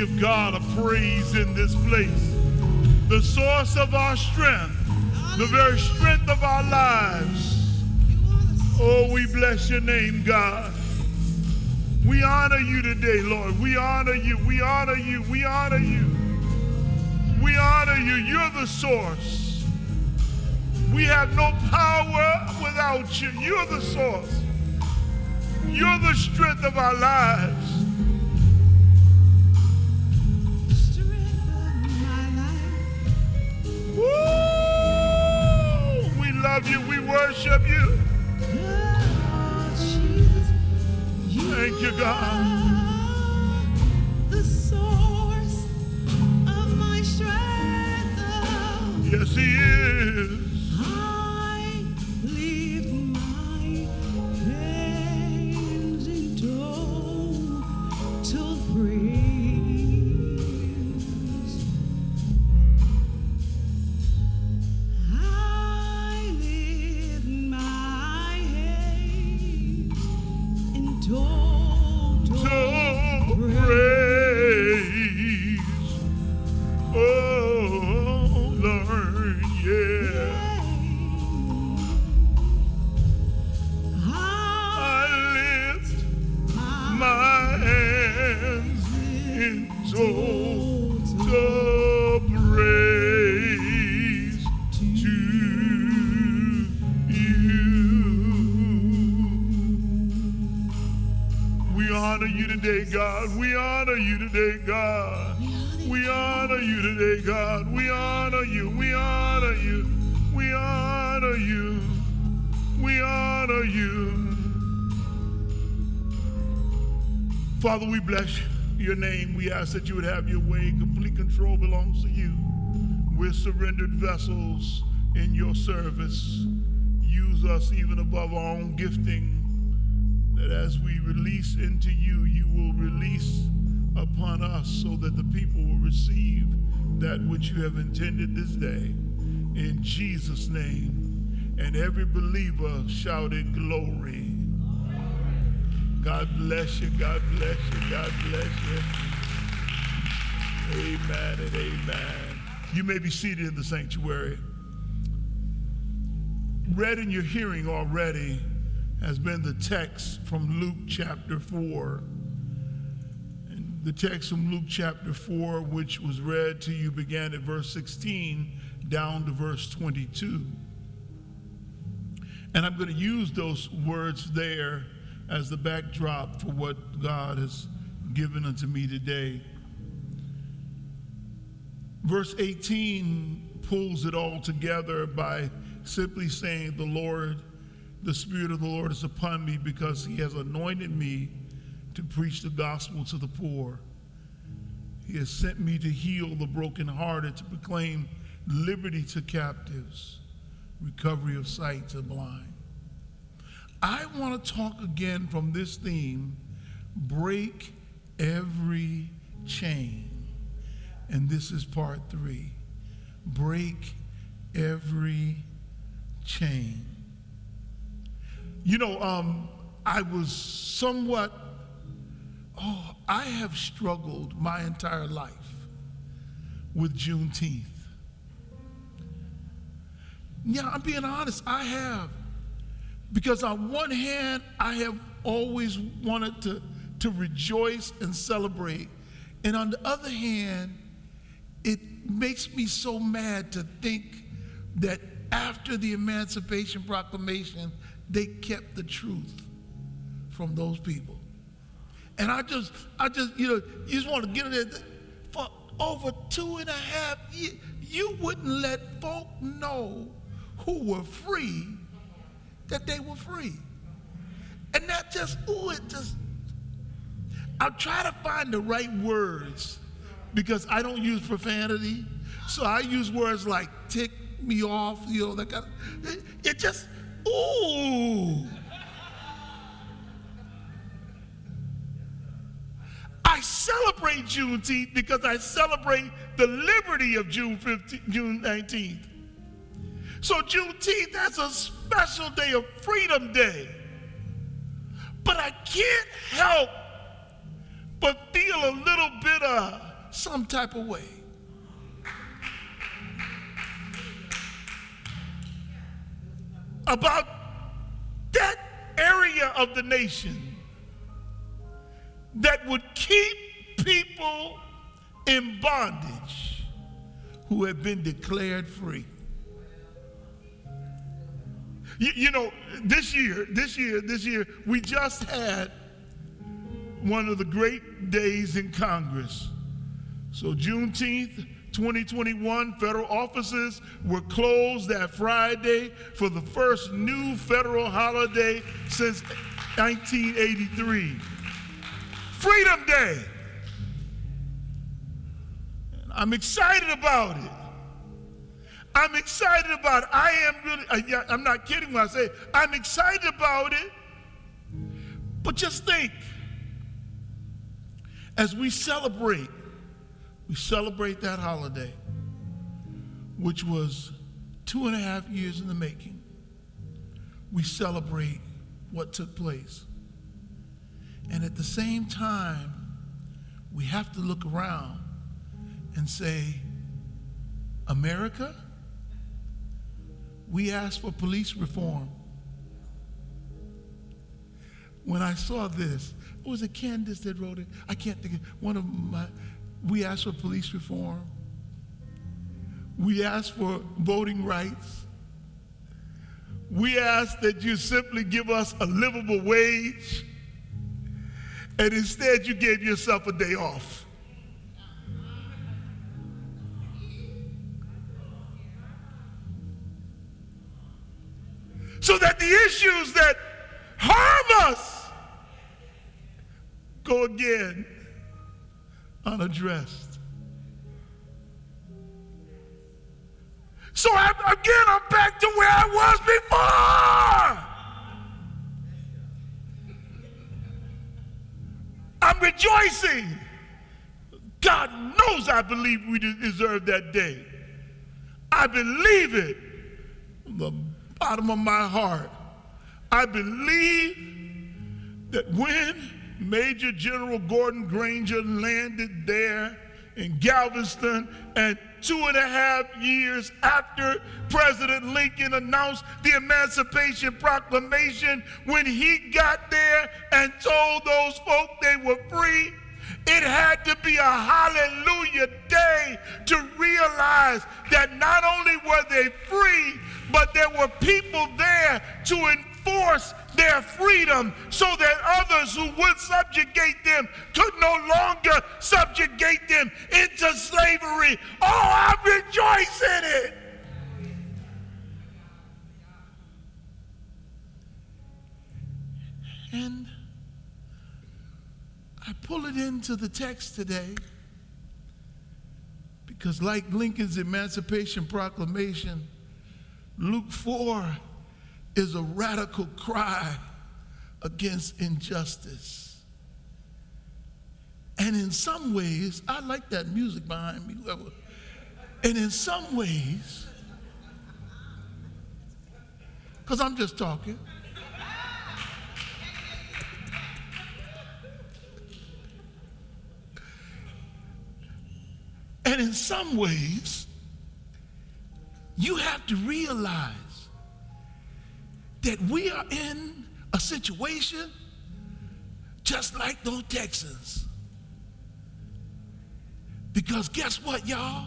Give God a praise in this place. The source of our strength, the very strength of our lives. Oh, we bless your name, God. We honor you today, Lord. We honor you. We honor you. We honor you. We honor you. You're the source. We have no power without you. You're the source. You're the strength of our lives. Woo! We love you. We worship you. Thank you, God. The source of my strength. Oh. Yes, He is. Father, we bless your name. We ask that you would have your way. Complete control belongs to you. We're surrendered vessels in your service. Use us even above our own gifting, that as we release into you, you will release upon us so that the people will receive that which you have intended this day. In Jesus' name. And every believer shouted glory. God bless you. God bless you. God bless you. Amen and amen. You may be seated in the sanctuary. Read in your hearing already has been the text from Luke chapter 4. And the text from Luke chapter 4, which was read to you, began at verse 16 down to verse 22. And I'm going to use those words there as the backdrop for what God has given unto me today. Verse 18 pulls it all together by simply saying, The Lord, the Spirit of the Lord is upon me because he has anointed me to preach the gospel to the poor. He has sent me to heal the brokenhearted, to proclaim liberty to captives, recovery of sight to blind. I want to talk again from this theme break every chain. And this is part three break every chain. You know, um, I was somewhat, oh, I have struggled my entire life with Juneteenth. Yeah, I'm being honest, I have. Because on one hand, I have always wanted to, to rejoice and celebrate. And on the other hand, it makes me so mad to think that after the Emancipation Proclamation, they kept the truth from those people. And I just, I just, you know, you just want to get in. For over two and a half years, you wouldn't let folk know who were free that they were free. And not just, ooh, it just, I'll try to find the right words because I don't use profanity. So I use words like tick me off, you know, that kind of, it, it just, ooh. I celebrate Juneteenth because I celebrate the liberty of June 15, June 19th. So Juneteenth, that's a special day of Freedom Day. But I can't help but feel a little bit of some type of way. About that area of the nation that would keep people in bondage who have been declared free. You, you, know, this year, this year, this year, we just had one of the great days in Congress. So, Juneteenth, 2021, federal offices were closed that Friday for the first new federal holiday since 1983. Freedom Day. And I'm excited about it. I'm excited about it. I am really, uh, I'm not kidding when I say I'm excited about it. But just think as we celebrate, we celebrate that holiday, which was two and a half years in the making. We celebrate what took place. And at the same time, we have to look around and say, America, we asked for police reform. When I saw this, it was it Candace that wrote it? I can't think of one of my. We asked for police reform. We asked for voting rights. We asked that you simply give us a livable wage. And instead, you gave yourself a day off. Issues that harm us go again unaddressed. So I, again, I'm back to where I was before. I'm rejoicing. God knows I believe we deserve that day. I believe it from the bottom of my heart. I believe that when Major General Gordon Granger landed there in Galveston, and two and a half years after President Lincoln announced the Emancipation Proclamation, when he got there and told those folk they were free, it had to be a hallelujah day to realize that not only were they free, but there were people there to enforce their freedom so that others who would subjugate them could no longer subjugate them into slavery. Oh, I rejoice in it. And I pull it into the text today because, like Lincoln's Emancipation Proclamation, Luke 4 is a radical cry against injustice. And in some ways, I like that music behind me. whoever. And in some ways, because I'm just talking. And in some ways, you have to realize that we are in a situation just like those Texans. Because guess what, y'all?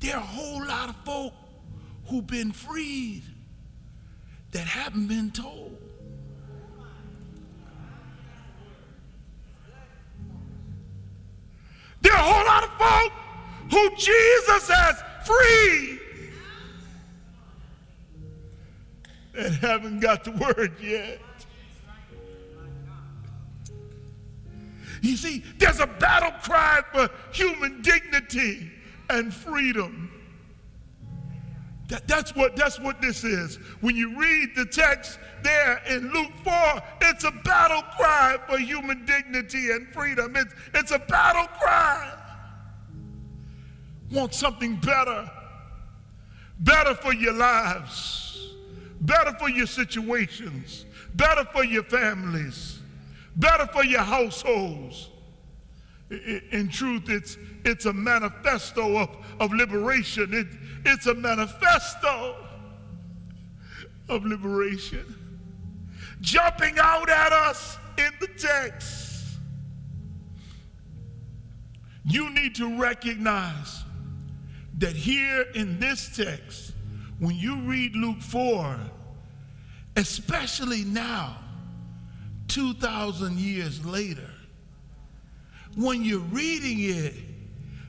There are a whole lot of folk who've been freed that haven't been told. There are a whole lot of folk who Jesus has freed and haven't got the word yet. You see, there's a battle cry for human dignity and freedom. That, that's, what, that's what this is. When you read the text there in Luke 4, it's a battle cry for human dignity and freedom. It's, it's a battle cry. Want something better, better for your lives better for your situations, better for your families, better for your households. In truth, it's, it's a manifesto of, of liberation. It, it's a manifesto of liberation. Jumping out at us in the text. You need to recognize that here in this text, when you read Luke 4, especially now, 2,000 years later, when you're reading it,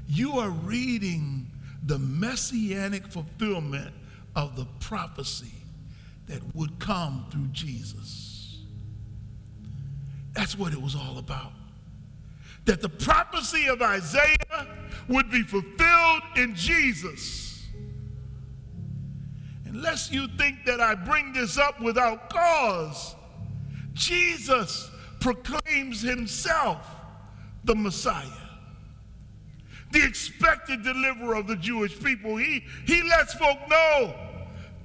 you are reading the messianic fulfillment of the prophecy that would come through Jesus. That's what it was all about. That the prophecy of Isaiah would be fulfilled in Jesus. Unless you think that I bring this up without cause, Jesus proclaims himself the Messiah, the expected deliverer of the Jewish people. He, he lets folk know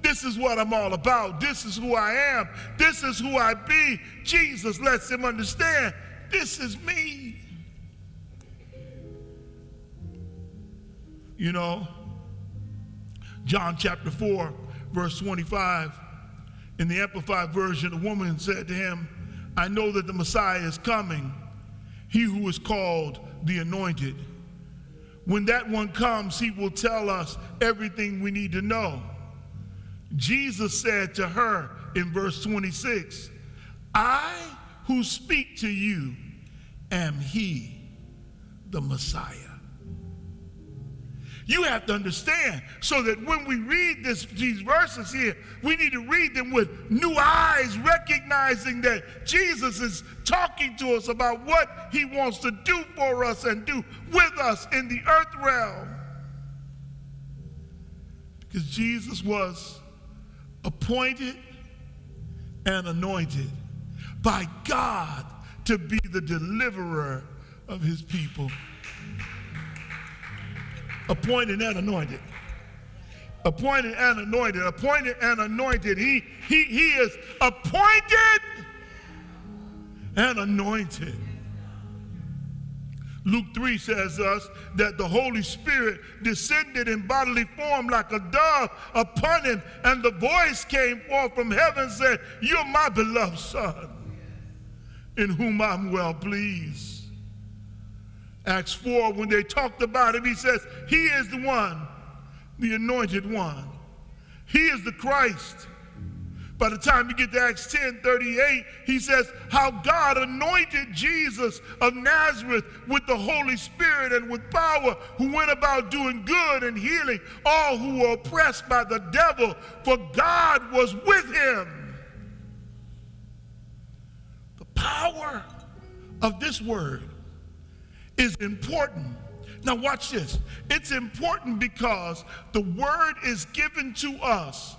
this is what I'm all about. This is who I am. This is who I be. Jesus lets him understand this is me. You know, John chapter 4, verse 25, in the Amplified Version, the woman said to him, I know that the Messiah is coming, he who is called the Anointed. When that one comes, he will tell us everything we need to know. Jesus said to her in verse 26, I who speak to you am he, the Messiah. You have to understand so that when we read this, these verses here, we need to read them with new eyes, recognizing that Jesus is talking to us about what he wants to do for us and do with us in the earth realm. Because Jesus was appointed and anointed by God to be the deliverer of his people appointed and anointed. Appointed and anointed. Appointed and anointed. He, he, he is appointed and anointed. Luke 3 says us that the Holy Spirit descended in bodily form like a dove upon him, and the voice came forth from heaven and said, You're my beloved Son, in whom I'm well pleased. Acts 4, when they talked about him, he says, He is the one, the anointed one. He is the Christ. By the time you get to Acts 10 38, he says, How God anointed Jesus of Nazareth with the Holy Spirit and with power, who went about doing good and healing all who were oppressed by the devil, for God was with him. The power of this word is important. Now, watch this. It's important because the word is given to us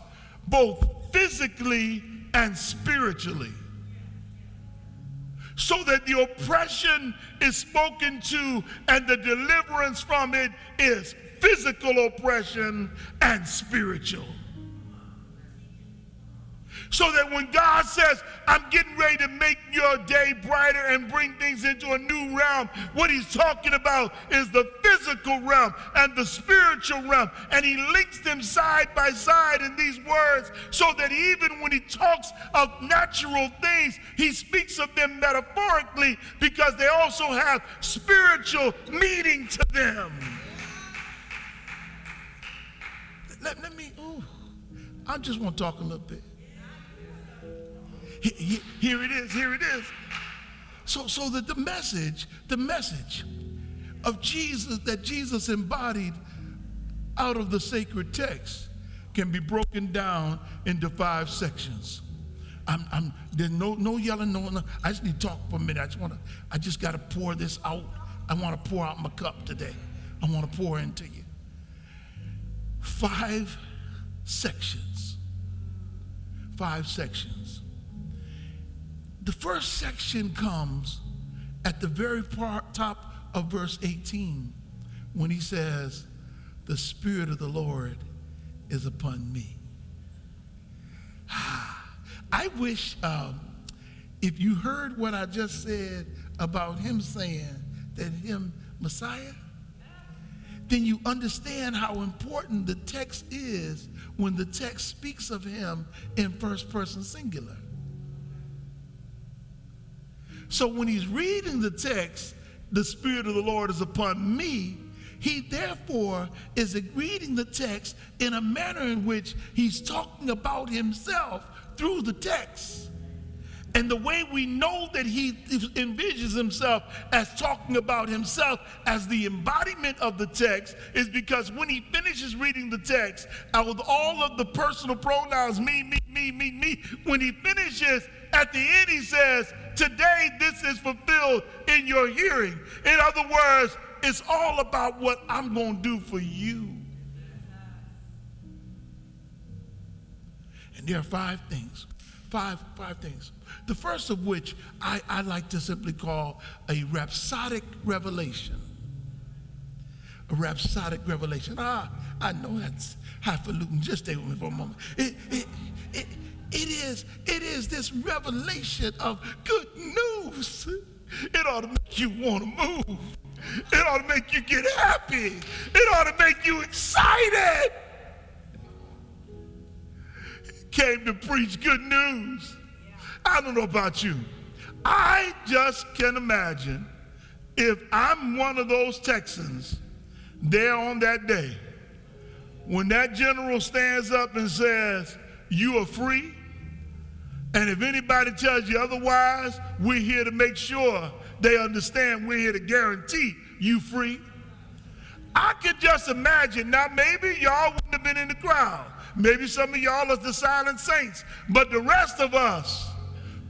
both physically and spiritually. So that the oppression is spoken to and the deliverance from it is physical oppression and spiritual. So that when God says, I'm getting ready to make your day brighter and bring things into a new realm, what he's talking about is the physical realm and the spiritual realm. And he links them side by side in these words so that even when he talks of natural things, he speaks of them metaphorically because they also have spiritual meaning to them. Let, let me, ooh, I just want to talk a little bit. Here it is, here it is. So, so that the message, the message of Jesus that Jesus embodied out of the sacred text can be broken down into five sections. I'm, I'm, there's no, no yelling, no, no. I just need to talk for a minute. I just want to, I just got to pour this out. I want to pour out my cup today. I want to pour into you. Five sections. Five sections. The first section comes at the very top of verse 18 when he says, The Spirit of the Lord is upon me. I wish um, if you heard what I just said about him saying that him Messiah, then you understand how important the text is when the text speaks of him in first person singular. So when he's reading the text, the Spirit of the Lord is upon me. He therefore is reading the text in a manner in which he's talking about himself through the text. And the way we know that he envisions himself as talking about himself as the embodiment of the text is because when he finishes reading the text, and with all of the personal pronouns, me, me, me, me, me, when he finishes, at the end he says, Today is fulfilled in your hearing. In other words, it's all about what I'm going to do for you. And there are five things. Five, five things. The first of which I, I like to simply call a rhapsodic revelation. A rhapsodic revelation. Ah, I know that's highfalutin. Just stay with me for a moment. It, it, it is, it is this revelation of good news. It ought to make you want to move. It ought to make you get happy. It ought to make you excited. Came to preach good news. I don't know about you. I just can imagine if I'm one of those Texans there on that day when that general stands up and says, You are free. And if anybody tells you otherwise, we're here to make sure they understand we're here to guarantee you free. I could just imagine, now maybe y'all wouldn't have been in the crowd. Maybe some of y'all are the silent saints. But the rest of us,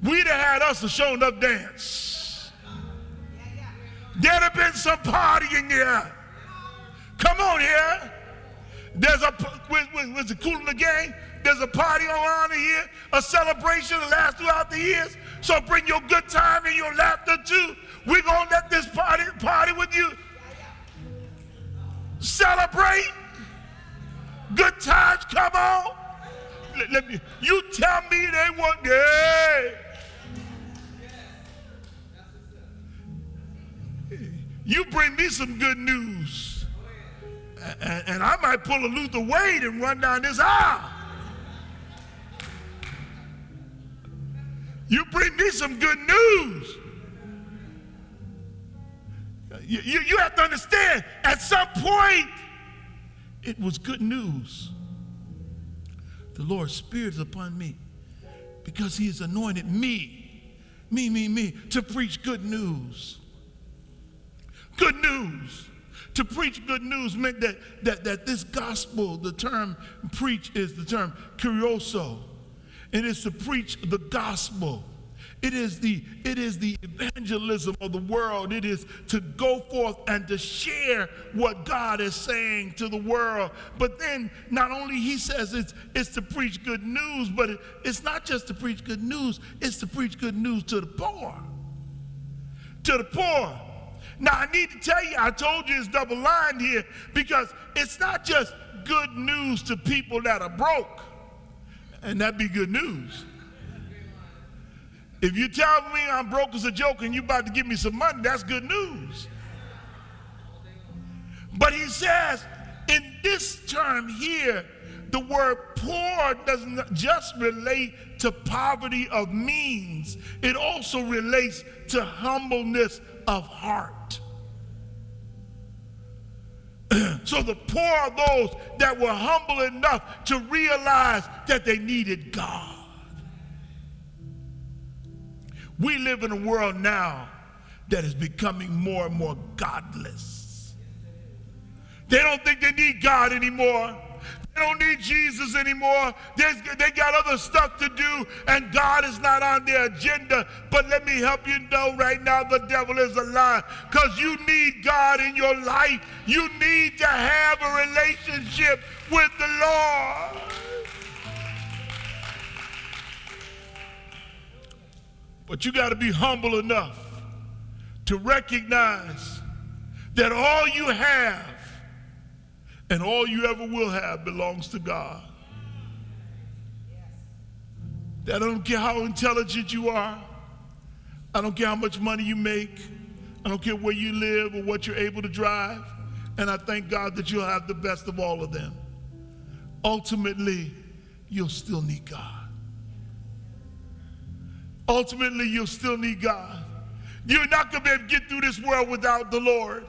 we'd have had us a show enough dance. There'd have been some partying here. Come on here. There's a, was it Kool and the Gang? There's a party on around here, a celebration that lasts throughout the years. So bring your good time and your laughter too. We're gonna let this party party with you. Celebrate. Good times, come on. Let, let me, you tell me they want, yeah. You bring me some good news. And, and I might pull a Luther Wade and run down this aisle. You bring me some good news. You, you, you, have to understand, at some point, it was good news. The Lord's Spirit is upon me because He has anointed me, me, me, me, to preach good news. Good news. To preach good news meant that, that, that this gospel, the term preach is the term kerusso. It is to preach the gospel. It is the it is the evangelism of the world. It is to go forth and to share what God is saying to the world. But then not only he says it's it's to preach good news, but it, it's not just to preach good news, it's to preach good news to the poor. To the poor. Now I need to tell you, I told you it's double lined here because it's not just good news to people that are broke. And that'd be good news. If you tell me I'm broke as a joke and you about to give me some money, that's good news. But he says, in this term here, the word poor doesn't just relate to poverty of means, it also relates to humbleness of heart. so the poor are those that were humble enough to realize that they needed God. We live in a world now that is becoming more and more godless. They don't think they need God anymore. They don't need Jesus anymore. There's, they got other stuff to do, and God is not on their agenda. But let me help you know right now the devil is a lie because you need God in your life. You need to have a relationship with the Lord. But you got to be humble enough to recognize that all you have and all you ever will have belongs to God. I don't care how intelligent you are, I don't care how much money you make, I don't care where you live or what you're able to drive. And I thank God that you'll have the best of all of them. Ultimately, you'll still need God. Ultimately, you'll still need God. You're not going to be able to get through this world without the Lord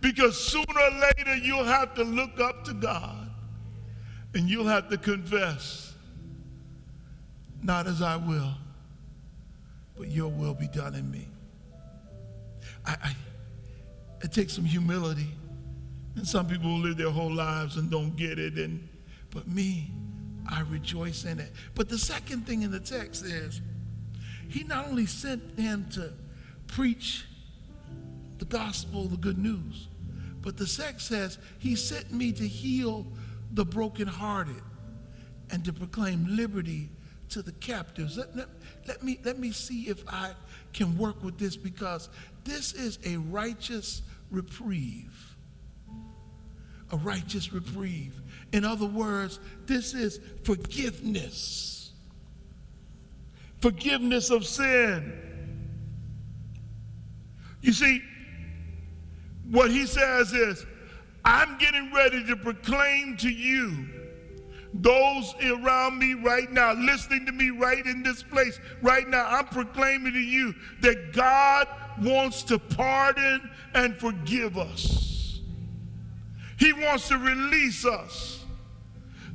because sooner or later you'll have to look up to God and you'll have to confess, not as I will, but your will be done in me. I, I, it takes some humility. And some people live their whole lives and don't get it. And but me, I rejoice in it. But the second thing in the text is he not only sent him to preach the gospel, the good news, but the text says he sent me to heal the brokenhearted and to proclaim liberty to the captives. Let, let, let, me, let me see if I can work with this because this is a righteous reprieve. A righteous reprieve. In other words, this is forgiveness. Forgiveness of sin. You see, what he says is, I'm getting ready to proclaim to you, those around me right now, listening to me right in this place, right now, I'm proclaiming to you that God wants to pardon and forgive us. He wants to release us.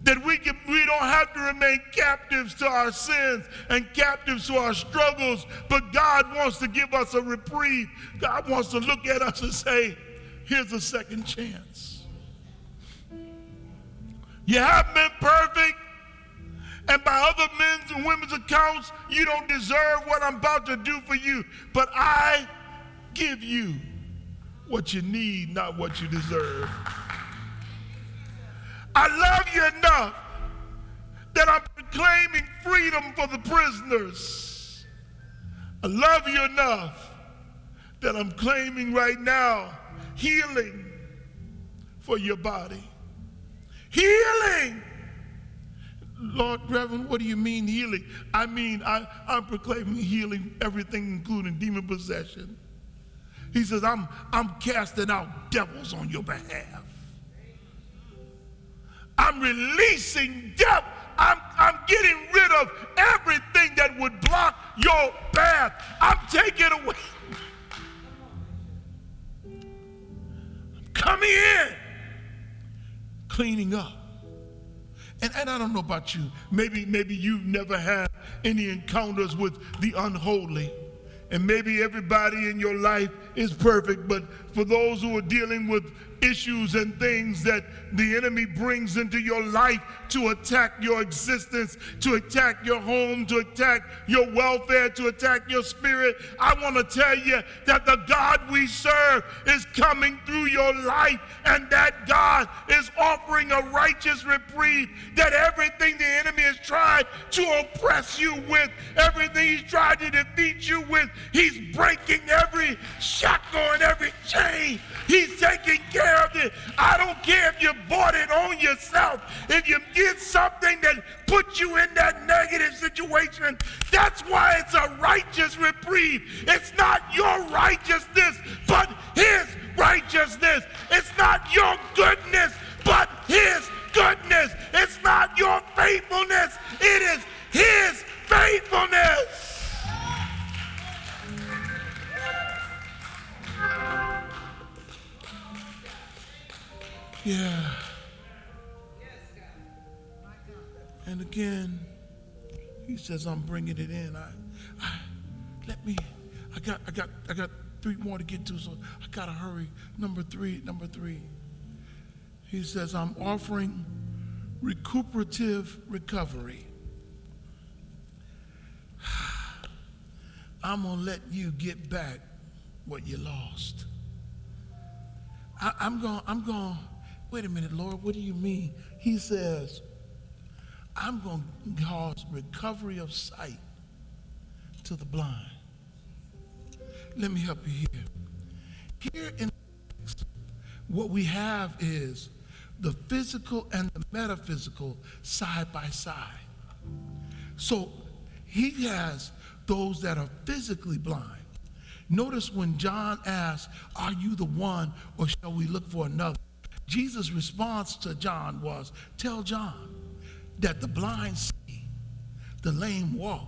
That we, can, we don't have to remain captives to our sins and captives to our struggles, but God wants to give us a reprieve. God wants to look at us and say, here's a second chance. You haven't been perfect, and by other men's and women's accounts, you don't deserve what I'm about to do for you. But I give you what you need, not what you deserve. I love you enough that I'm proclaiming freedom for the prisoners. I love you enough that I'm claiming right now healing for your body. Healing! Lord Reverend, what do you mean healing? I mean, I, I'm proclaiming healing, everything, including demon possession. He says, I'm, I'm casting out devils on your behalf. I'm releasing death. I'm, I'm getting rid of everything that would block your path. I'm taking away. I'm coming in, cleaning up. And, and I don't know about you. Maybe, maybe you've never had any encounters with the unholy. And maybe everybody in your life is perfect, but for those who are dealing with issues and things that the enemy brings into your life to attack your existence, to attack your home, to attack your welfare, to attack your spirit. I want to tell you that the God we serve is coming through your life and that God is offering a righteous reprieve. That everything the enemy has tried to oppress you with, everything he's tried to defeat you with, he's breaking every shackle and every chain. He's taking care of it. I don't care if you bought it on yourself. If you did something that put you in that negative situation, that's why it's a righteous reprieve. It's not your righteousness, but his righteousness. It's not your goodness, but his goodness. It's not your faithfulness, it is his faithfulness. Yeah. And again, he says, I'm bringing it in. I, I, let me, I got, I got, I got three more to get to, so I gotta hurry. Number three, number three. He says, I'm offering recuperative recovery. I'm gonna let you get back what you lost. I, I'm gonna, I'm going, wait a minute, Lord, what do you mean? He says, I'm going to cause recovery of sight to the blind. Let me help you here. Here in what we have is the physical and the metaphysical side by side. So he has those that are physically blind. Notice when John asks, Are you the one or shall we look for another? Jesus' response to John was, Tell John that the blind see, the lame walk,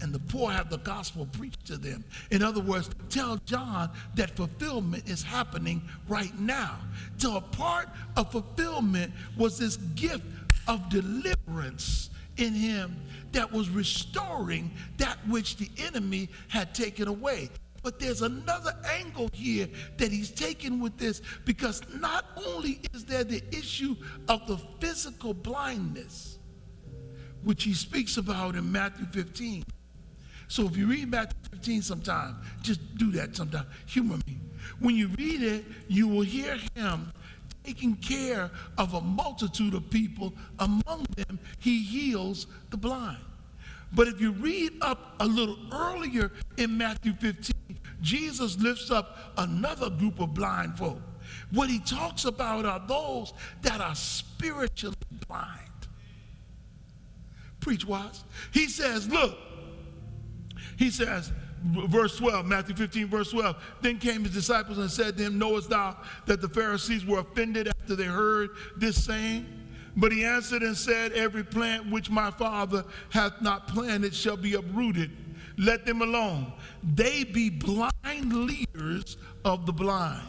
and the poor have the gospel preached to them. In other words, tell John that fulfillment is happening right now. So a part of fulfillment was this gift of deliverance in him that was restoring that which the enemy had taken away. But there's another angle here that he's taken with this because not only is there the issue of the physical blindness, which he speaks about in Matthew 15. So if you read Matthew 15 sometime, just do that sometime. Humor me. When you read it, you will hear him taking care of a multitude of people. Among them, he heals the blind. But if you read up a little earlier in Matthew 15, Jesus lifts up another group of blind folk. What he talks about are those that are spiritually blind. Preach wise. He says, Look, he says, verse 12, Matthew 15, verse 12. Then came his disciples and said to him, Knowest thou that the Pharisees were offended after they heard this saying? But he answered and said, Every plant which my Father hath not planted shall be uprooted. Let them alone. They be blind leaders of the blind.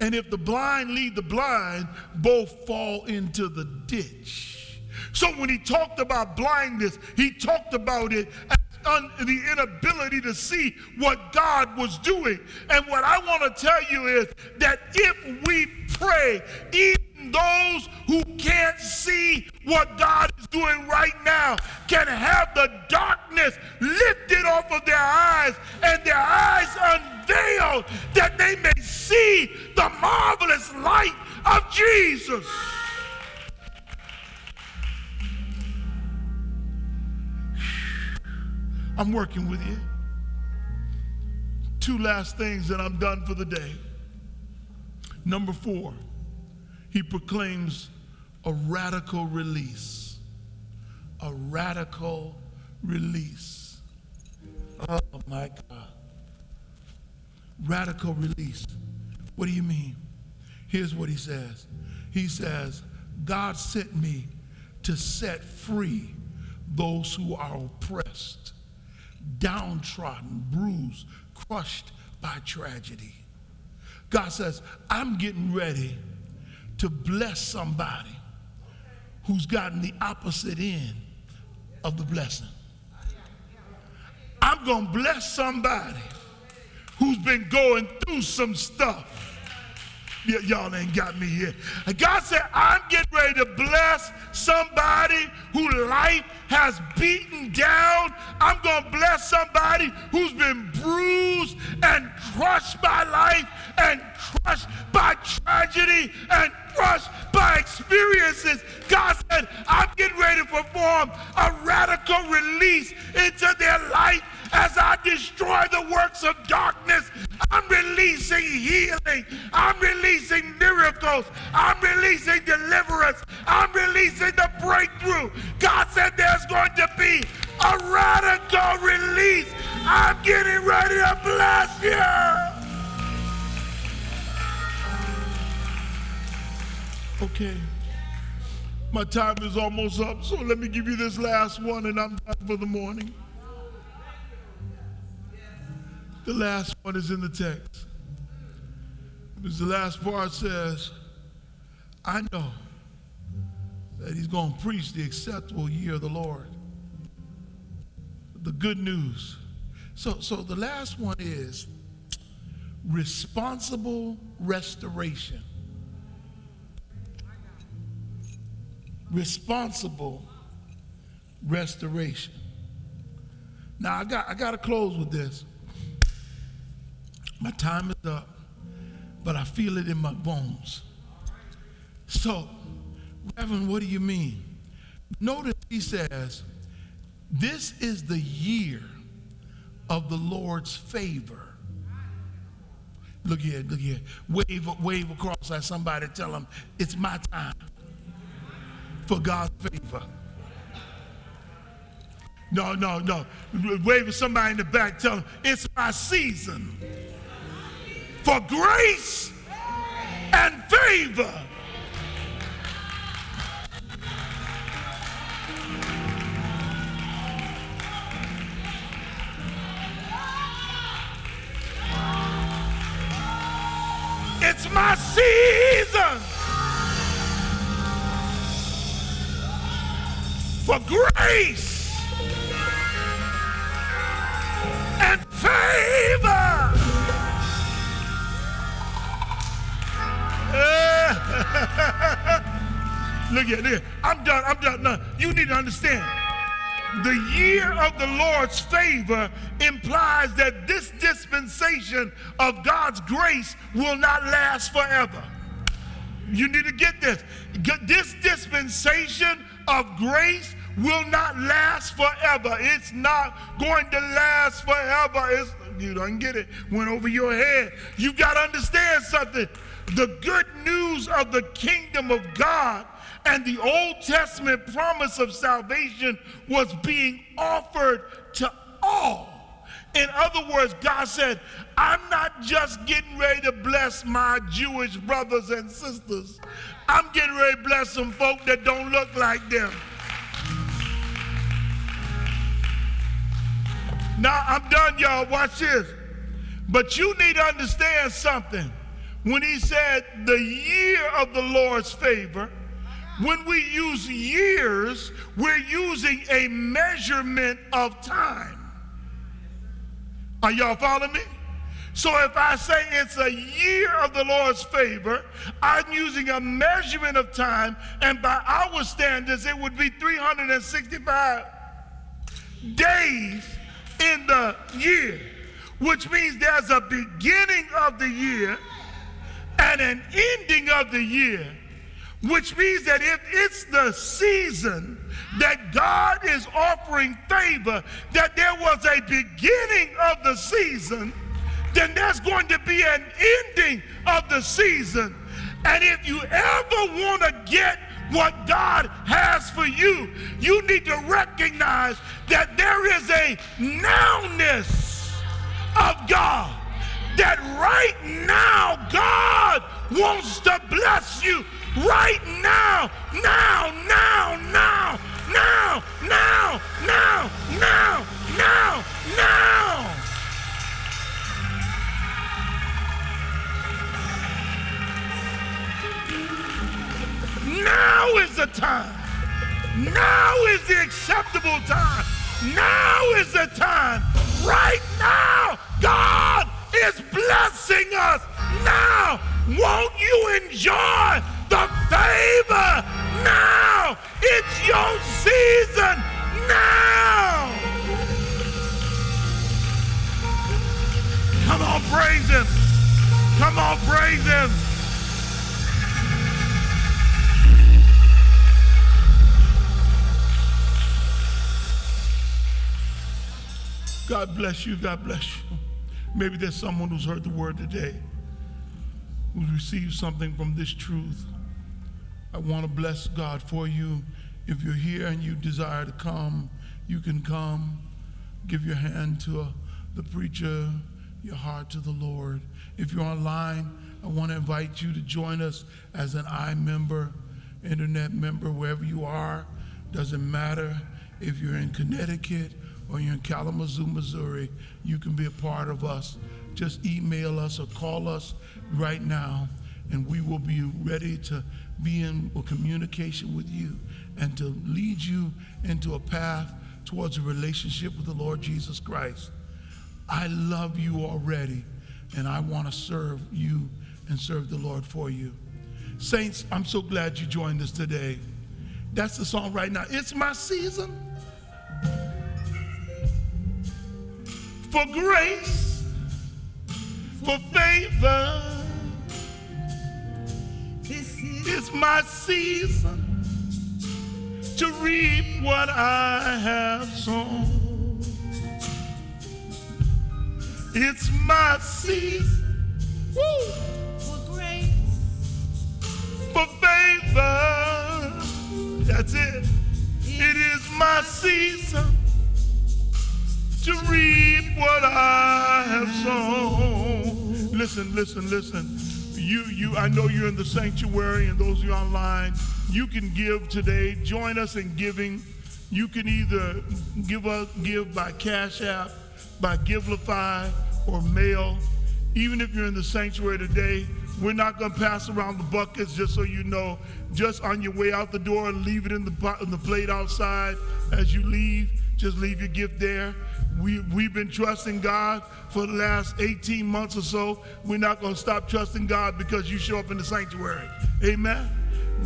And if the blind lead the blind, both fall into the ditch. So when he talked about blindness, he talked about it as un- the inability to see what God was doing. And what I want to tell you is that if we pray, even those who can't see what God is doing right now can have the darkness lifted off of their eyes and their eyes unveiled that they may see the marvelous light of Jesus. I'm working with you. Two last things and I'm done for the day. Number four, he proclaims a radical release. A radical release. Oh my God. Radical release. What do you mean? Here's what he says He says, God sent me to set free those who are oppressed, downtrodden, bruised, crushed by tragedy. God says, I'm getting ready to bless somebody who's gotten the opposite end of the blessing. I'm going to bless somebody who's been going through some stuff. Y- y'all ain't got me here. And God said, I'm getting ready to bless somebody who life has beaten down. I'm going to bless somebody who's been bruised and crushed by life and crushed by tragedy and crushed by experiences. God said, I'm getting ready to perform a radical release into their life as I destroy the works of darkness. I'm releasing healing. I'm releasing miracles. I'm releasing deliverance. I'm releasing the breakthrough. God said there's going to be a radical release. I'm getting ready to bless you. Okay. My time is almost up, so let me give you this last one and I'm done for the morning. The last one is in the text. Because the last part says, I know that he's going to preach the acceptable year of the Lord. The good news. So, so the last one is responsible restoration. Responsible restoration. Now I got I got to close with this. My time is up, but I feel it in my bones. So, Reverend, what do you mean? Notice he says, This is the year of the Lord's favor. Look here, look here. Wave, wave across at somebody, tell them, It's my time for God's favor. No, no, no. Wave at somebody in the back, tell them it's my season for grace and favor. It's my season for grace and favor. look at this. I'm done. I'm done. No, you need to understand. The year of the Lord's favor implies that this dispensation of God's grace will not last forever. You need to get this. This dispensation of grace will not last forever. It's not going to last forever. It's, you don't get it. Went over your head. You got to understand something. The good news of the kingdom of God and the Old Testament promise of salvation was being offered to all. In other words, God said, I'm not just getting ready to bless my Jewish brothers and sisters, I'm getting ready to bless some folk that don't look like them. Now, I'm done, y'all. Watch this. But you need to understand something. When he said the year of the Lord's favor, when we use years, we're using a measurement of time. Are y'all following me? So if I say it's a year of the Lord's favor, I'm using a measurement of time, and by our standards, it would be 365 days in the year, which means there's a beginning of the year and an ending of the year which means that if it's the season that God is offering favor, that there was a beginning of the season, then there's going to be an ending of the season. And if you ever want to get what God has for you, you need to recognize that there is a nowness of God. That right now, God wants to bless you right now, bless you. God bless you. Maybe there's someone who's heard the word today, who's received something from this truth. I want to bless God for you. If you're here and you desire to come, you can come. Give your hand to a, the preacher, your heart to the Lord. If you're online, I want to invite you to join us as an I member, internet member, wherever you are. Doesn't matter if you're in Connecticut or you're in Kalamazoo, Missouri, you can be a part of us. Just email us or call us right now, and we will be ready to be in communication with you and to lead you into a path towards a relationship with the Lord Jesus Christ. I love you already, and I want to serve you and serve the Lord for you. Saints, I'm so glad you joined us today. That's the song right now. It's my season for grace, for favor it's my season to reap what I have sown. It's my season woo, for grace, for favor. That's it. It is my season I have sown. Listen, listen, listen. You, you, I know you're in the sanctuary, and those of you online, you can give today. Join us in giving. You can either give us give by Cash App, by Givelify, or mail. Even if you're in the sanctuary today, we're not going to pass around the buckets, just so you know. Just on your way out the door, leave it in the, in the plate outside as you leave just leave your gift there. We, we've been trusting God for the last 18 months or so. We're not going to stop trusting God because you show up in the sanctuary. Amen.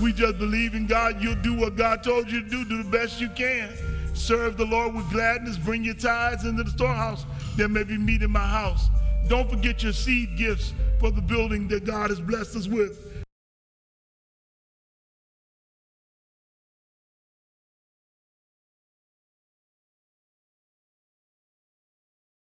We just believe in God. You'll do what God told you to do. Do the best you can. Serve the Lord with gladness. Bring your tithes into the storehouse. There may be meat in my house. Don't forget your seed gifts for the building that God has blessed us with.